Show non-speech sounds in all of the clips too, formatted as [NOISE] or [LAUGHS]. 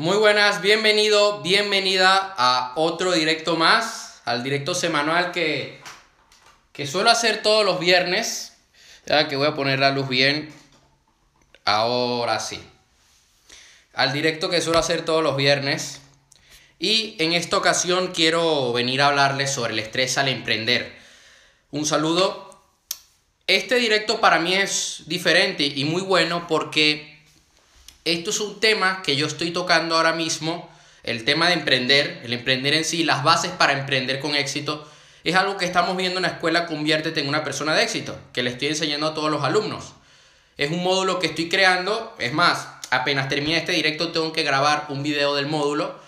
Muy buenas, bienvenido, bienvenida a otro directo más, al directo semanal que, que suelo hacer todos los viernes. Ya que voy a poner la luz bien. Ahora sí. Al directo que suelo hacer todos los viernes. Y en esta ocasión quiero venir a hablarles sobre el estrés al emprender. Un saludo. Este directo para mí es diferente y muy bueno porque esto es un tema que yo estoy tocando ahora mismo, el tema de emprender, el emprender en sí, las bases para emprender con éxito, es algo que estamos viendo en la escuela Conviértete en una persona de éxito, que le estoy enseñando a todos los alumnos. Es un módulo que estoy creando, es más, apenas termine este directo tengo que grabar un video del módulo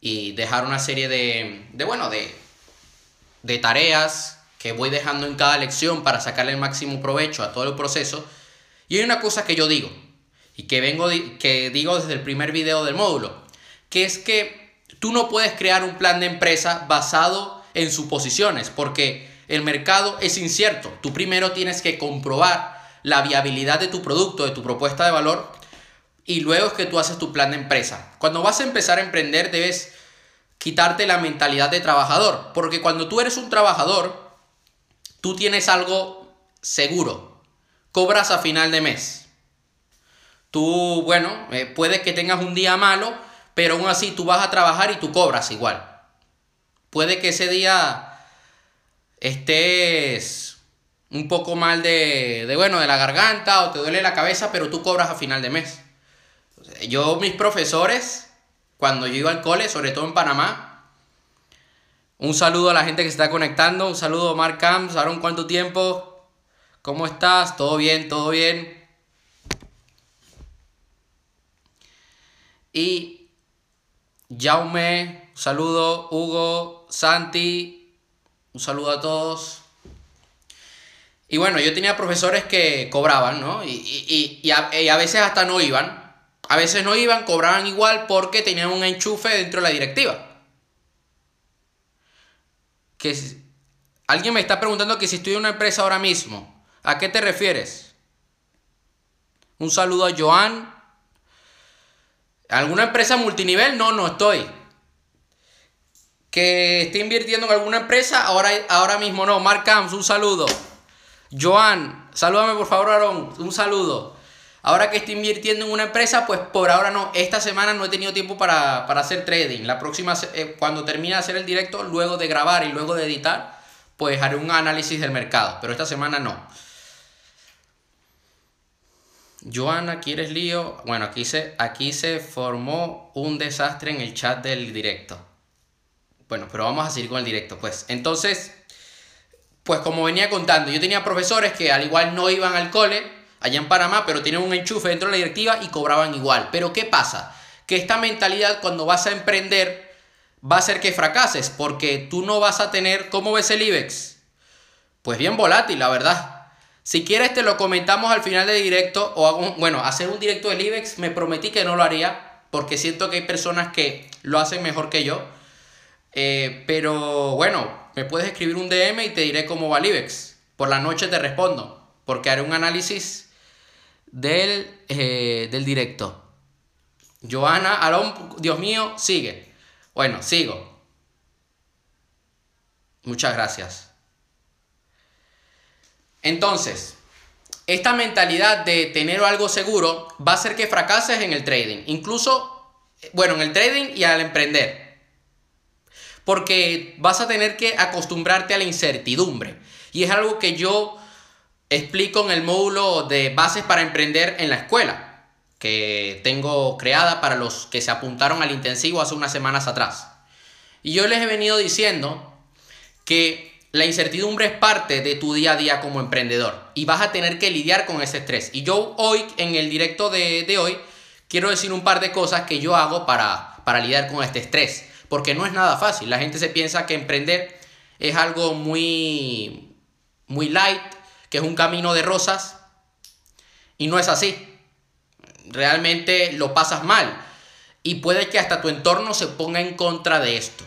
y dejar una serie de, de bueno, de, de tareas que voy dejando en cada lección para sacarle el máximo provecho a todo el proceso. Y hay una cosa que yo digo, y que vengo que digo desde el primer video del módulo, que es que tú no puedes crear un plan de empresa basado en suposiciones, porque el mercado es incierto. Tú primero tienes que comprobar la viabilidad de tu producto, de tu propuesta de valor, y luego es que tú haces tu plan de empresa. Cuando vas a empezar a emprender debes quitarte la mentalidad de trabajador, porque cuando tú eres un trabajador, tú tienes algo seguro, cobras a final de mes. Tú, bueno, eh, puede que tengas un día malo, pero aún así tú vas a trabajar y tú cobras igual. Puede que ese día estés un poco mal de, de, bueno, de la garganta o te duele la cabeza, pero tú cobras a final de mes. Yo, mis profesores, cuando yo iba al cole, sobre todo en Panamá, un saludo a la gente que se está conectando, un saludo a Mark Camps, Aaron, ¿cuánto tiempo? ¿Cómo estás? ¿Todo bien? ¿Todo bien? Y Jaume, un saludo, Hugo, Santi, un saludo a todos. Y bueno, yo tenía profesores que cobraban, ¿no? Y, a, veces hasta no iban. A veces no iban, cobraban igual porque tenían un enchufe dentro de la directiva. Que alguien me está preguntando que si estoy en una empresa ahora mismo. ¿A qué te refieres? Un saludo a Joan, ¿Alguna empresa multinivel? No, no estoy. ¿Que esté invirtiendo en alguna empresa? Ahora, ahora mismo no. Mark Camps, un saludo. Joan, salúdame por favor, Aaron. Un saludo. Ahora que estoy invirtiendo en una empresa, pues por ahora no. Esta semana no he tenido tiempo para, hacer trading. La próxima, eh, cuando termine de hacer el directo, luego de grabar y luego de editar, pues haré un análisis del mercado. Pero esta semana no. Joana, ¿quieres lío? Bueno, aquí se, aquí se formó un desastre en el chat del directo. Bueno, pero vamos a seguir con el directo, pues. Entonces, pues como venía contando, yo tenía profesores que al igual no iban al cole, allá en Panamá, pero tenían un enchufe dentro de la directiva y cobraban igual. Pero ¿qué pasa? Que esta mentalidad cuando vas a emprender va a hacer que fracases, porque tú no vas a tener, ¿cómo ves el IBEX? Pues bien volátil, la verdad. Si quieres te lo comentamos al final del directo o hago, bueno, hacer un directo del IBEX me prometí que no lo haría porque siento que hay personas que lo hacen mejor que yo. Eh, pero bueno, me puedes escribir un DM y te diré cómo va el IBEX. Por la noche te respondo porque haré un análisis del, eh, del directo. Joana, Alon, Dios mío, sigue. Bueno, sigo. Muchas gracias. Entonces, esta mentalidad de tener algo seguro va a hacer que fracases en el trading. Incluso, bueno, en el trading y al emprender. Porque vas a tener que acostumbrarte a la incertidumbre. Y es algo que yo explico en el módulo de bases para emprender en la escuela. Que tengo creada para los que se apuntaron al intensivo hace unas semanas atrás. Y yo les he venido diciendo que la incertidumbre es parte de tu día a día como emprendedor y vas a tener que lidiar con ese estrés. Y yo hoy, en el directo de, hoy, quiero decir un par de cosas que yo hago para, para lidiar con este estrés. Porque no es nada fácil. La gente se piensa que emprender es algo muy, muy light, que es un camino de rosas. Y no es así. Realmente lo pasas mal. Y puede que hasta tu entorno se ponga en contra de esto.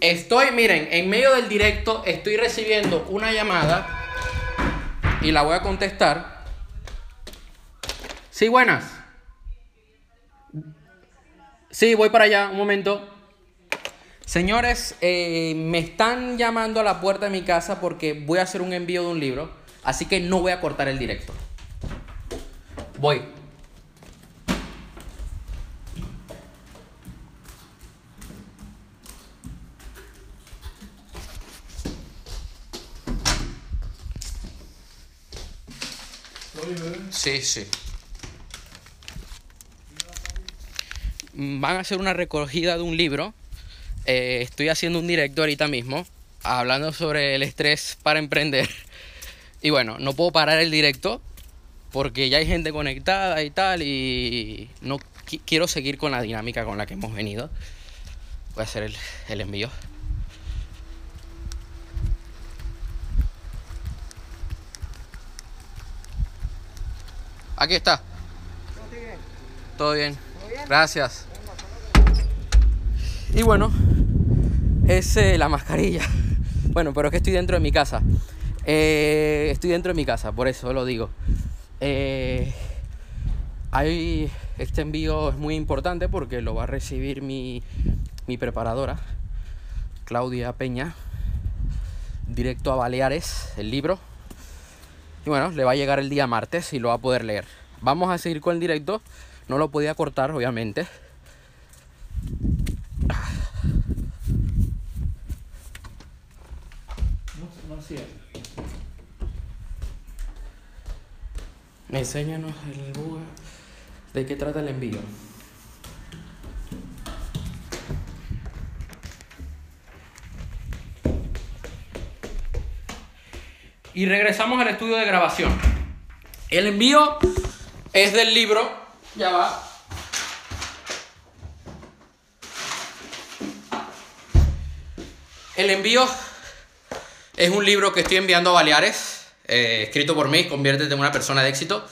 Estoy, miren, en medio del directo estoy recibiendo una llamada y la voy a contestar. Sí, buenas. Sí, voy para allá, un momento. Señores, eh, me están llamando a la puerta de mi casa porque voy a hacer un envío de un libro, así que no voy a cortar el directo. Voy. Sí, sí. Van a hacer una recogida de un libro. Eh, estoy haciendo un directo ahorita mismo, hablando sobre el estrés para emprender. Y bueno, no puedo parar el directo porque ya hay gente conectada y tal y no quiero seguir con la dinámica con la que hemos venido. Voy a hacer el, el envío. Aquí está. Todo bien. Gracias. Y bueno, es eh, la mascarilla. [LAUGHS] Bueno, pero es que estoy dentro de mi casa. Eh, estoy dentro de mi casa, por eso lo digo. Eh, hay, este envío es muy importante porque lo va a recibir mi, mi preparadora, Claudia Peña, directo a Baleares, el libro. Y bueno, le va a llegar el día martes y lo va a poder leer. Vamos a seguir con el directo. No lo podía cortar, obviamente. No, no Enséñanos el bug. ¿De qué trata el envío? Y regresamos al estudio de grabación. El envío es del libro, ya va. El envío es un libro que estoy enviando a Baleares, eh, escrito por mí, Conviértete en una persona de éxito,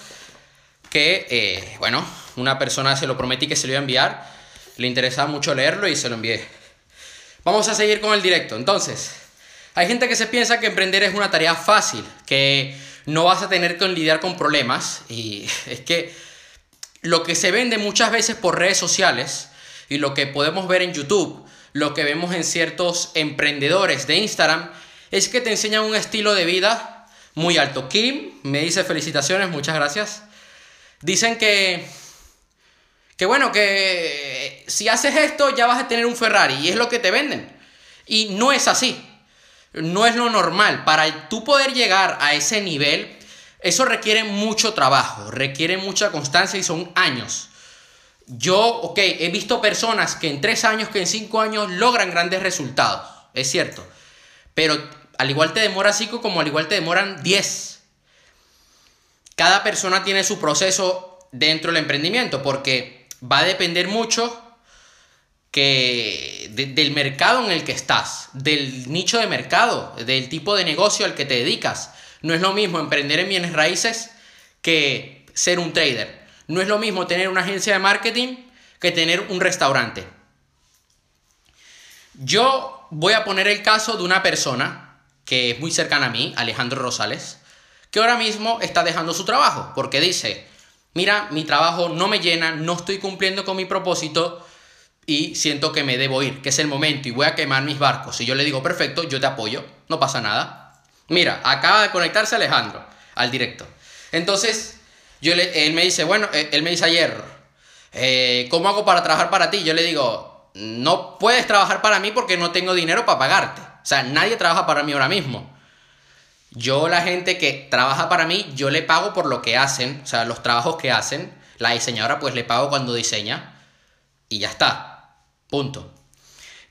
que, eh, bueno, una persona se lo prometí que se lo iba a enviar, le interesaba mucho leerlo y se lo envié. Vamos a seguir con el directo. Entonces, hay gente que se piensa que emprender es una tarea fácil, que no vas a tener que lidiar con problemas y [LAUGHS] es que lo que se vende muchas veces por redes sociales y lo que podemos ver en YouTube, lo que vemos en ciertos emprendedores de Instagram, es que te enseñan un estilo de vida muy alto. Kim me dice felicitaciones, muchas gracias. Dicen que, que bueno, que si haces esto ya vas a tener un Ferrari y es lo que te venden. Y no es así no es lo normal. Para tú poder llegar a ese nivel, eso requiere mucho trabajo, requiere mucha constancia y son años. Yo, ok, he visto personas que en tres años, que en cinco años logran grandes resultados, es cierto. Pero al igual te demora cinco como al igual te demoran diez. Cada persona tiene su proceso dentro del emprendimiento porque va a depender mucho que del mercado en el que estás, del nicho de mercado, del tipo de negocio al que te dedicas. No es lo mismo emprender en bienes raíces que ser un trader. No es lo mismo tener una agencia de marketing que tener un restaurante. Yo voy a poner el caso de una persona que es muy cercana a mí, Alejandro Rosales, que ahora mismo está dejando su trabajo porque dice, mira, mi trabajo no me llena, no estoy cumpliendo con mi propósito, y siento que me debo ir, que es el momento y voy a quemar mis barcos. Y yo le digo, perfecto, yo te apoyo, no pasa nada. Mira, acaba de conectarse Alejandro al directo. Entonces, yo le, él me dice, bueno, eh, él me dice ayer, eh, ¿cómo hago para trabajar para ti? Yo le digo, no puedes trabajar para mí porque no tengo dinero para pagarte. O sea, nadie trabaja para mí ahora mismo. Yo, la gente que trabaja para mí, yo le pago por lo que hacen, o sea, los trabajos que hacen. La diseñadora, pues le pago cuando diseña y ya está. Punto.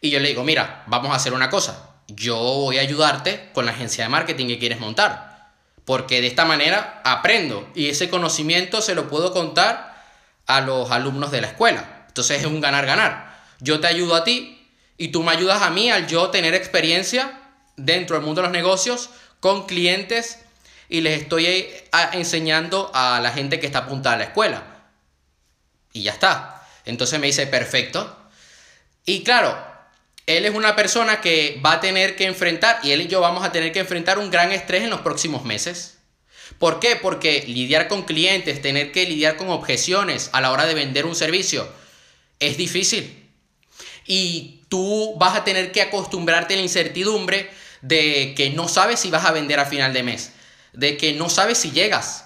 Y yo le digo, mira, vamos a hacer una cosa. Yo voy a ayudarte con la agencia de marketing que quieres montar. Porque de esta manera aprendo y ese conocimiento se lo puedo contar a los alumnos de la escuela. Entonces es un ganar-ganar. Yo te ayudo a ti y tú me ayudas a mí al yo tener experiencia dentro del mundo de los negocios con clientes y les estoy eh, enseñando a la gente que está apuntada a la escuela. Y ya está. Entonces me dice, perfecto, y claro, él es una persona que va a tener que enfrentar, y él y yo vamos a tener que enfrentar un gran estrés en los próximos meses. ¿Por qué? Porque lidiar con clientes, tener que lidiar con objeciones a la hora de vender un servicio es difícil. Y tú vas a tener que acostumbrarte a la incertidumbre de que no sabes si vas a vender a final de mes, de que no sabes si llegas,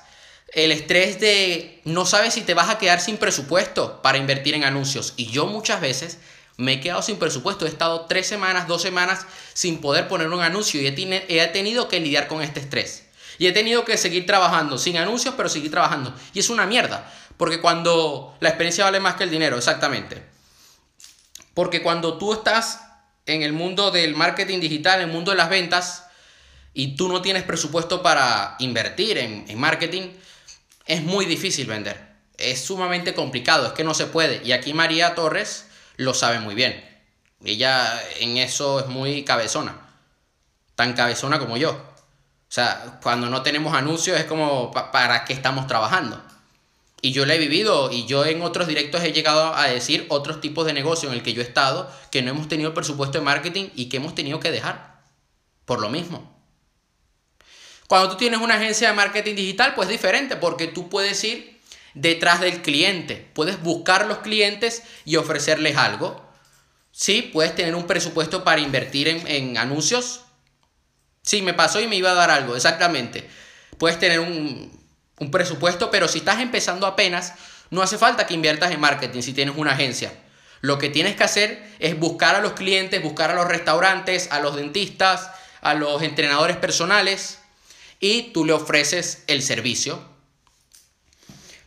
el estrés de no sabes si te vas a quedar sin presupuesto para invertir en anuncios. Y yo muchas veces me he quedado sin presupuesto, he estado tres semanas, dos semanas sin poder poner un anuncio y he, tenido que lidiar con este estrés. Y he tenido que seguir trabajando, sin anuncios, pero seguir trabajando. Y es una mierda, porque cuando la experiencia vale más que el dinero, exactamente. Porque cuando tú estás en el mundo del marketing digital, en el mundo de las ventas, y tú no tienes presupuesto para invertir en, en marketing, es muy difícil vender. Es sumamente complicado, es que no se puede. Y aquí María Torres lo sabe muy bien. Ella en eso es muy cabezona. Tan cabezona como yo. O sea, cuando no tenemos anuncios es como para qué estamos trabajando. Y yo lo he vivido y yo en otros directos he llegado a decir otros tipos de negocio en el que yo he estado que no hemos tenido presupuesto de marketing y que hemos tenido que dejar. Por lo mismo. Cuando tú tienes una agencia de marketing digital, pues es diferente porque tú puedes ir detrás del cliente, puedes buscar los clientes y ofrecerles algo. Sí, puedes tener un presupuesto para invertir en, anuncios. Sí, me pasó y me iba a dar algo, exactamente. Puedes tener un, un presupuesto, pero si estás empezando apenas, no hace falta que inviertas en marketing si tienes una agencia. Lo que tienes que hacer es buscar a los clientes, buscar a los restaurantes, a los dentistas, a los entrenadores personales y tú le ofreces el servicio.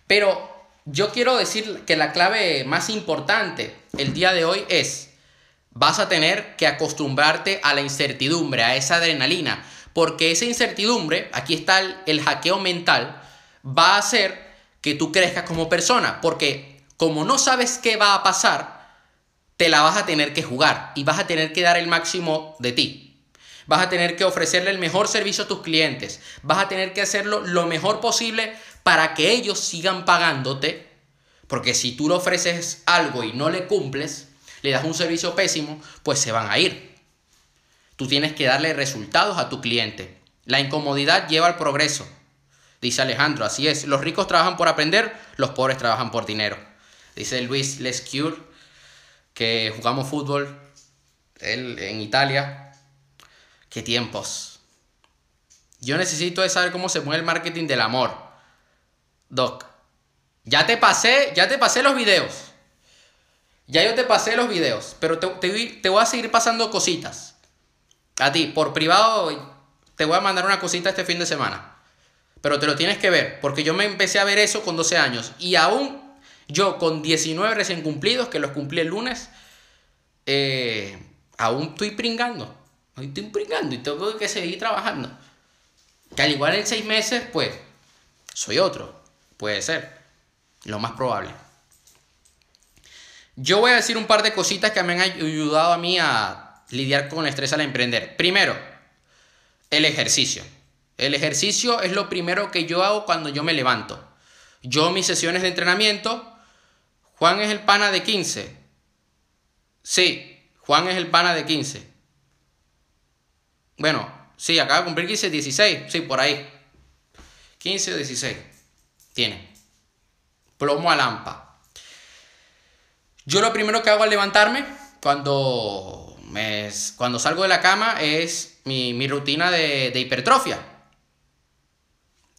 Pero yo quiero decir que la clave más importante el día de hoy es, vas a tener que acostumbrarte a la incertidumbre, a esa adrenalina, porque esa incertidumbre, aquí está el, hackeo mental, va a hacer que tú crezcas como persona, porque como no sabes qué va a pasar, te la vas a tener que jugar y vas a tener que dar el máximo de ti. Vas a tener que ofrecerle el mejor servicio a tus clientes. Vas a tener que hacerlo lo mejor posible para que ellos sigan pagándote. Porque si tú le ofreces algo y no le cumples, le das un servicio pésimo, pues se van a ir. Tú tienes que darle resultados a tu cliente. La incomodidad lleva al progreso. Dice Alejandro, así es. Los ricos trabajan por aprender, los pobres trabajan por dinero. Dice Luis Lescure, que jugamos fútbol él, en Italia, Qué tiempos. Yo necesito saber cómo se mueve el marketing del amor. Doc, ya te pasé, ya te pasé los videos. Ya yo te pasé los videos, pero te, te, voy a seguir pasando cositas. A ti, por privado, te voy a mandar una cosita este fin de semana. Pero te lo tienes que ver, porque yo me empecé a ver eso con 12 años. Y aún yo con 19 recién cumplidos, que los cumplí el lunes, eh, aún estoy pringando. Hoy estoy brincando y tengo que seguir trabajando. Que al igual en seis meses, pues, soy otro. Puede ser. Lo más probable. Yo voy a decir un par de cositas que me han ayudado a mí a lidiar con el estrés al emprender. Primero, el ejercicio. El ejercicio es lo primero que yo hago cuando yo me levanto. Yo mis sesiones de entrenamiento, Juan es el pana de 15. Sí, Juan es el pana de 15. Bueno, sí, acaba de cumplir 15, 16. Sí, por ahí. 15 o 16. Tiene. Plomo a lampa. Yo lo primero que hago al levantarme, cuando, cuando salgo de la cama, es mi, rutina de, hipertrofia.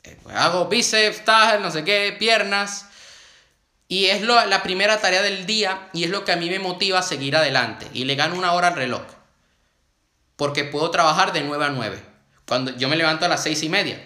Eh, pues hago bíceps, tal, no sé qué, piernas. Y es la primera tarea del día y es lo que a mí me motiva a seguir adelante. Y le gano una hora al reloj porque puedo trabajar de 9 a 9. Cuando yo me levanto a las 6 y media,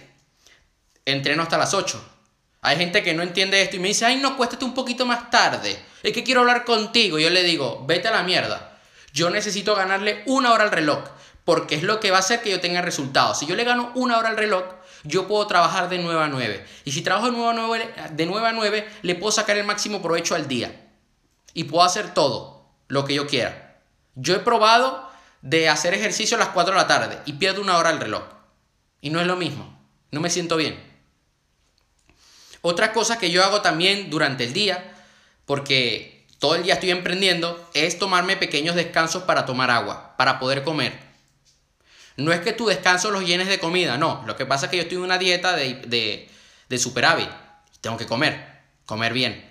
entreno hasta las 8. Hay gente que no entiende esto y me dice, ay, no, cuéstate un poquito más tarde. Es que quiero hablar contigo. Yo le digo, vete a la mierda. Yo necesito ganarle una hora al reloj, porque es lo que va a hacer que yo tenga resultados. Si yo le gano una hora al reloj, yo puedo trabajar de 9 a 9. Y si trabajo de 9 a 9, de 9, a 9 le puedo sacar el máximo provecho al día. Y puedo hacer todo lo que yo quiera. Yo he probado de hacer ejercicio a las 4 de la tarde y pierdo una hora el reloj. Y no es lo mismo. No me siento bien. Otra cosa que yo hago también durante el día, porque todo el día estoy emprendiendo, es tomarme pequeños descansos para tomar agua, para poder comer. No es que tu descanso los llenes de comida, no. Lo que pasa es que yo estoy en una dieta de, de, de superávit. Tengo que comer, comer bien.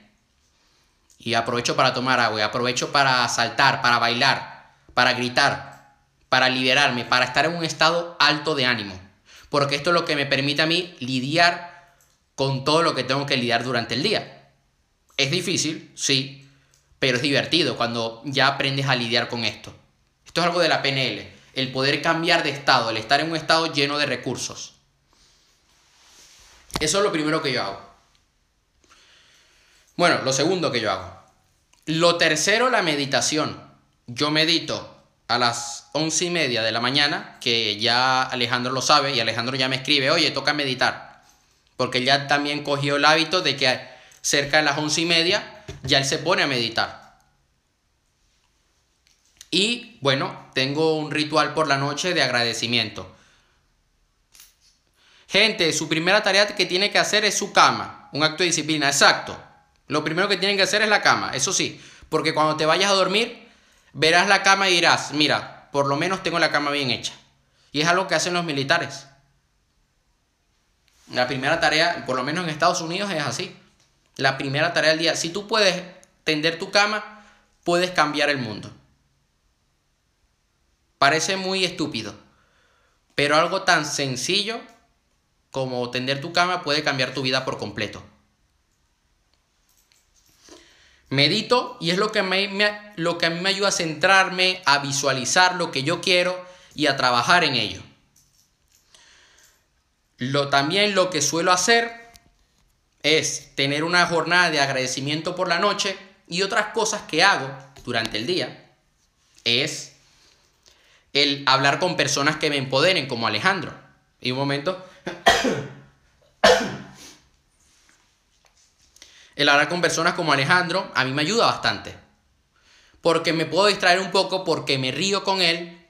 Y aprovecho para tomar agua, y aprovecho para saltar, para bailar, para gritar, para liberarme, para estar en un estado alto de ánimo. Porque esto es lo que me permite a mí lidiar con todo lo que tengo que lidiar durante el día. Es difícil, sí, pero es divertido cuando ya aprendes a lidiar con esto. Esto es algo de la PNL, el poder cambiar de estado, el estar en un estado lleno de recursos. Eso es lo primero que yo hago. Bueno, lo segundo que yo hago. Lo tercero, la meditación. Yo medito a las once y media de la mañana, que ya Alejandro lo sabe y Alejandro ya me escribe, oye, toca meditar. Porque ya también cogió el hábito de que cerca de las once y media ya él se pone a meditar. Y bueno, tengo un ritual por la noche de agradecimiento. Gente, su primera tarea que tiene que hacer es su cama, un acto de disciplina, exacto. Lo primero que tienen que hacer es la cama, eso sí, porque cuando te vayas a dormir, verás la cama y dirás, mira, por lo menos tengo la cama bien hecha. Y es algo que hacen los militares. La primera tarea, por lo menos en Estados Unidos, es así. La primera tarea del día. Si tú puedes tender tu cama, puedes cambiar el mundo. Parece muy estúpido, pero algo tan sencillo como tender tu cama puede cambiar tu vida por completo. Medito y es lo que, me, lo que a mí me ayuda a centrarme, a visualizar lo que yo quiero y a trabajar en ello. Lo, también lo que suelo hacer es tener una jornada de agradecimiento por la noche y otras cosas que hago durante el día es el hablar con personas que me empoderen como Alejandro. Y un momento, el hablar con personas como Alejandro a mí me ayuda bastante. Porque me puedo distraer un poco, porque me río con él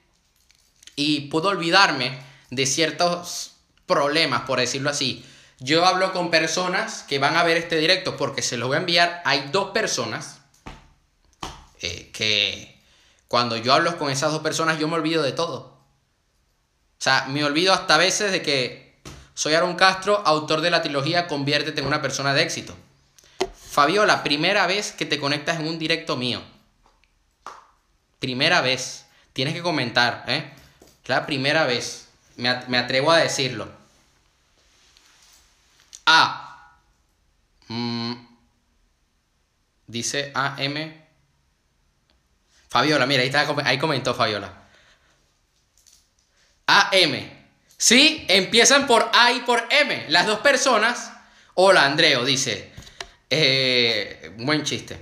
y puedo olvidarme de ciertos problemas, por decirlo así. Yo hablo con personas que van a ver este directo porque se los voy a enviar. Hay dos personas eh, que cuando yo hablo con esas dos personas yo me olvido de todo. O sea, me olvido hasta veces de que soy Aaron Castro, autor de la trilogía Conviértete en una persona de éxito. Fabiola, primera vez que te conectas en un directo mío. Primera vez. Tienes que comentar, ¿eh? La primera vez. Me, atrevo a decirlo. A. Mm, dice AM. Fabiola, mira, ahí, está, ahí comentó Fabiola. AM. Sí, empiezan por A y por M. Las dos personas. Hola, Andreo, dice. Eh, buen chiste.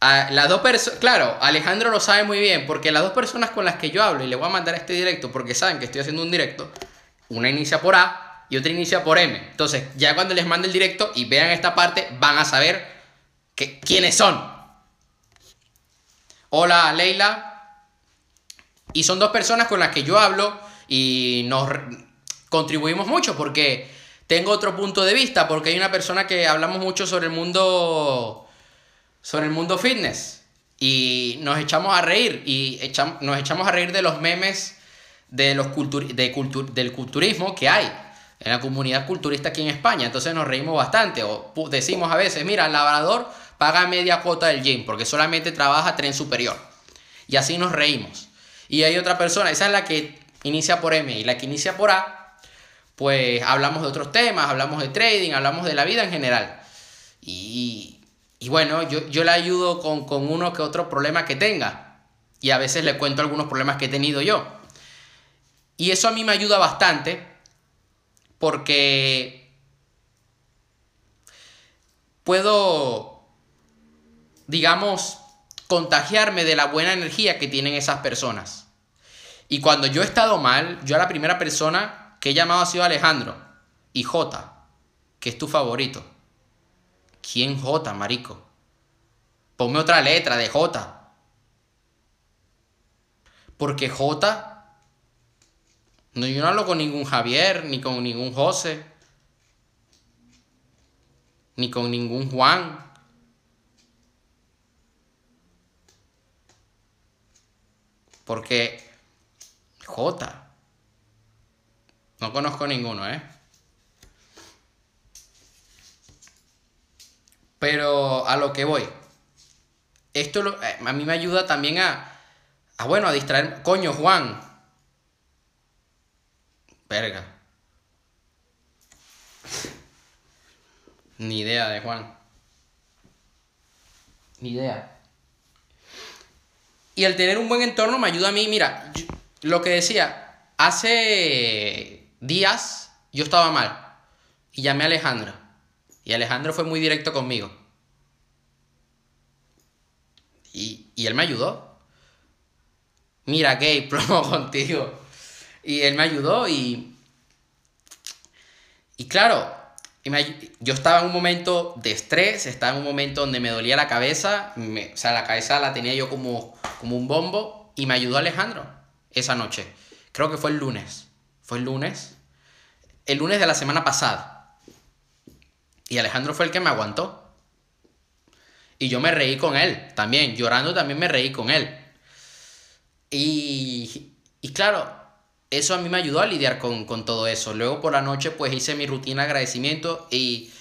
Ah, las dos personas. Claro, Alejandro lo sabe muy bien, porque las dos personas con las que yo hablo y le voy a mandar este directo, porque saben que estoy haciendo un directo, una inicia por A y otra inicia por M. Entonces, ya cuando les mande el directo y vean esta parte, van a saber que, quiénes son. Hola, Leila. Y son dos personas con las que yo hablo y nos contribuimos mucho porque tengo otro punto de vista, porque hay una persona que hablamos mucho sobre el mundo, sobre el mundo fitness y nos echamos a reír y nos echamos a reír de los memes de los de del culturismo que hay en la comunidad culturista aquí en España. Entonces nos reímos bastante o decimos a veces, mira, el labrador paga media cuota del gym porque solamente trabaja tren superior. Y así nos reímos. Y hay otra persona, esa es la que inicia por M y la que inicia por A pues hablamos de otros temas, hablamos de trading, hablamos de la vida en general. Y, bueno, yo, yo le ayudo con, con uno que otro problema que tenga. Y a veces le cuento algunos problemas que he tenido yo. Y eso a mí me ayuda bastante porque puedo, digamos, contagiarme de la buena energía que tienen esas personas. Y cuando yo he estado mal, yo a la primera persona ¿Qué llamado ha sido Alejandro? Y J, que es tu favorito. ¿Quién J, marico? Ponme otra letra de J. Porque J. No, yo no hablo con ningún Javier, ni con ningún José, ni con ningún Juan. Porque J. No conozco ninguno, ¿eh? Pero a lo que voy. esto eh, a mí me ayuda también a, a, bueno, a distraer. Coño, Juan. Verga. Ni idea de Juan. Ni idea. Y el tener un buen entorno me ayuda a mí, mira, lo que decía, hace días yo estaba mal y llamé a Alejandro. Y Alejandro fue muy directo conmigo. Y, y él me ayudó. Mira, gay, [LAUGHS] plomo contigo. Y él me ayudó y... Y claro, yo estaba en un momento de estrés, estaba en un momento donde me dolía la cabeza, o sea, la cabeza la tenía yo como, como un bombo y me ayudó Alejandro esa noche. Creo que fue el lunes. Fue el lunes. El lunes de la semana pasada. Y Alejandro fue el que me aguantó. Y yo me reí con él también. Llorando también me reí con él. Y, y claro, eso a mí me ayudó a lidiar con, todo eso. Luego por la noche pues hice mi rutina de agradecimiento y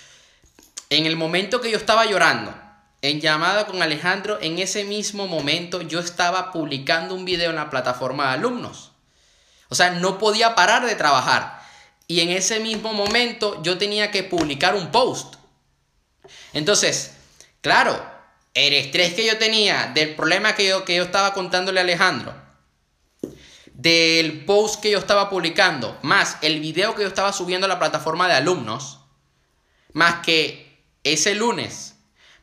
en el momento que yo estaba llorando, en llamada con Alejandro, en ese mismo momento yo estaba publicando un video en la plataforma de alumnos. O sea, no podía parar de trabajar. Y en ese mismo momento yo tenía que publicar un post. Entonces, claro, el estrés que yo tenía del problema que yo, que yo estaba contándole a Alejandro, del post que yo estaba publicando, más el video que yo estaba subiendo a la plataforma de alumnos, más que ese lunes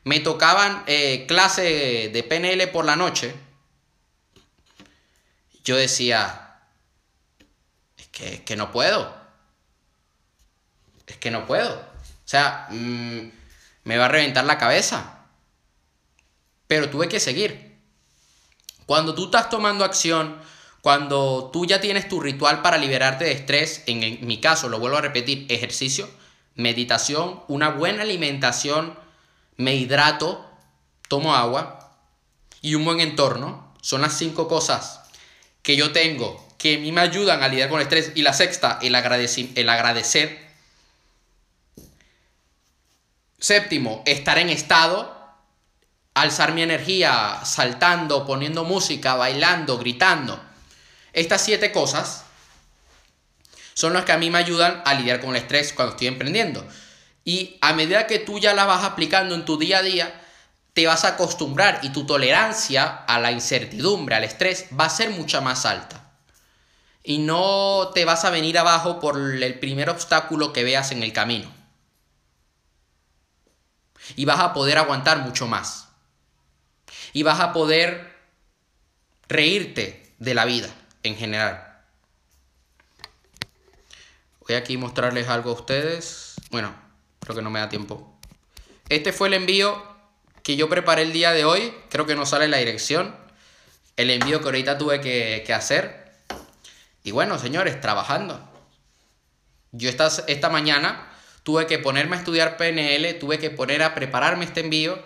me tocaban eh, clase de PNL por la noche, yo decía, es que, que no puedo. Es que no puedo. O sea, mm, me va a reventar la cabeza. Pero tuve que seguir. Cuando tú estás tomando acción, cuando tú ya tienes tu ritual para liberarte de estrés, en, mi caso, lo vuelvo a repetir, ejercicio, meditación, una buena alimentación, me hidrato, tomo agua y un buen entorno, son las cinco cosas que yo tengo que a mí me ayudan a lidiar con el estrés. Y la sexta, el, el agradecer. Séptimo, estar en estado, alzar mi energía, saltando, poniendo música, bailando, gritando. Estas siete cosas son las que a mí me ayudan a lidiar con el estrés cuando estoy emprendiendo. Y a medida que tú ya las vas aplicando en tu día a día, te vas a acostumbrar y tu tolerancia a la incertidumbre, al estrés, va a ser mucha más alta. Y no te vas a venir abajo por el primer obstáculo que veas en el camino. Y vas a poder aguantar mucho más. Y vas a poder reírte de la vida en general. Voy aquí mostrarles algo a ustedes. Bueno, creo que no me da tiempo. Este fue el envío que yo preparé el día de hoy. Creo que no sale la dirección. El envío que ahorita tuve que, que hacer. Y bueno, señores, trabajando. Yo esta, esta mañana tuve que ponerme a estudiar PNL, tuve que poner a prepararme este envío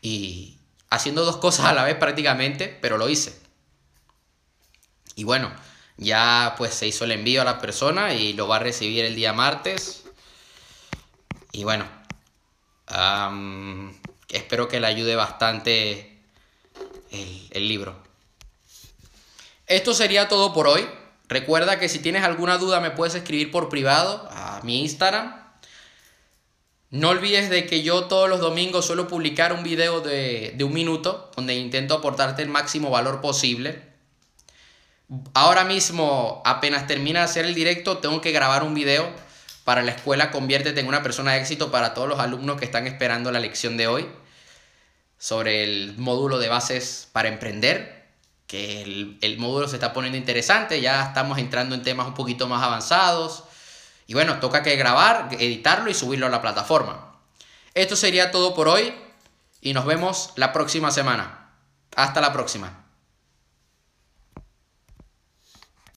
y haciendo dos cosas a la vez prácticamente, pero lo hice. Y bueno, ya pues se hizo el envío a la persona y lo va a recibir el día martes. Y bueno, espero que le ayude bastante el, el libro. Esto sería todo por hoy. Recuerda que si tienes alguna duda me puedes escribir por privado a mi Instagram. No olvides de que yo todos los domingos suelo publicar un video de, de un minuto donde intento aportarte el máximo valor posible. Ahora mismo, apenas termina de hacer el directo, tengo que grabar un video para la escuela Conviértete en una persona de éxito para todos los alumnos que están esperando la lección de hoy sobre el módulo de bases para emprender, que el, el módulo se está poniendo interesante, ya estamos entrando en temas un poquito más avanzados. Y bueno, toca que grabar, editarlo y subirlo a la plataforma. Esto sería todo por hoy y nos vemos la próxima semana. Hasta la próxima.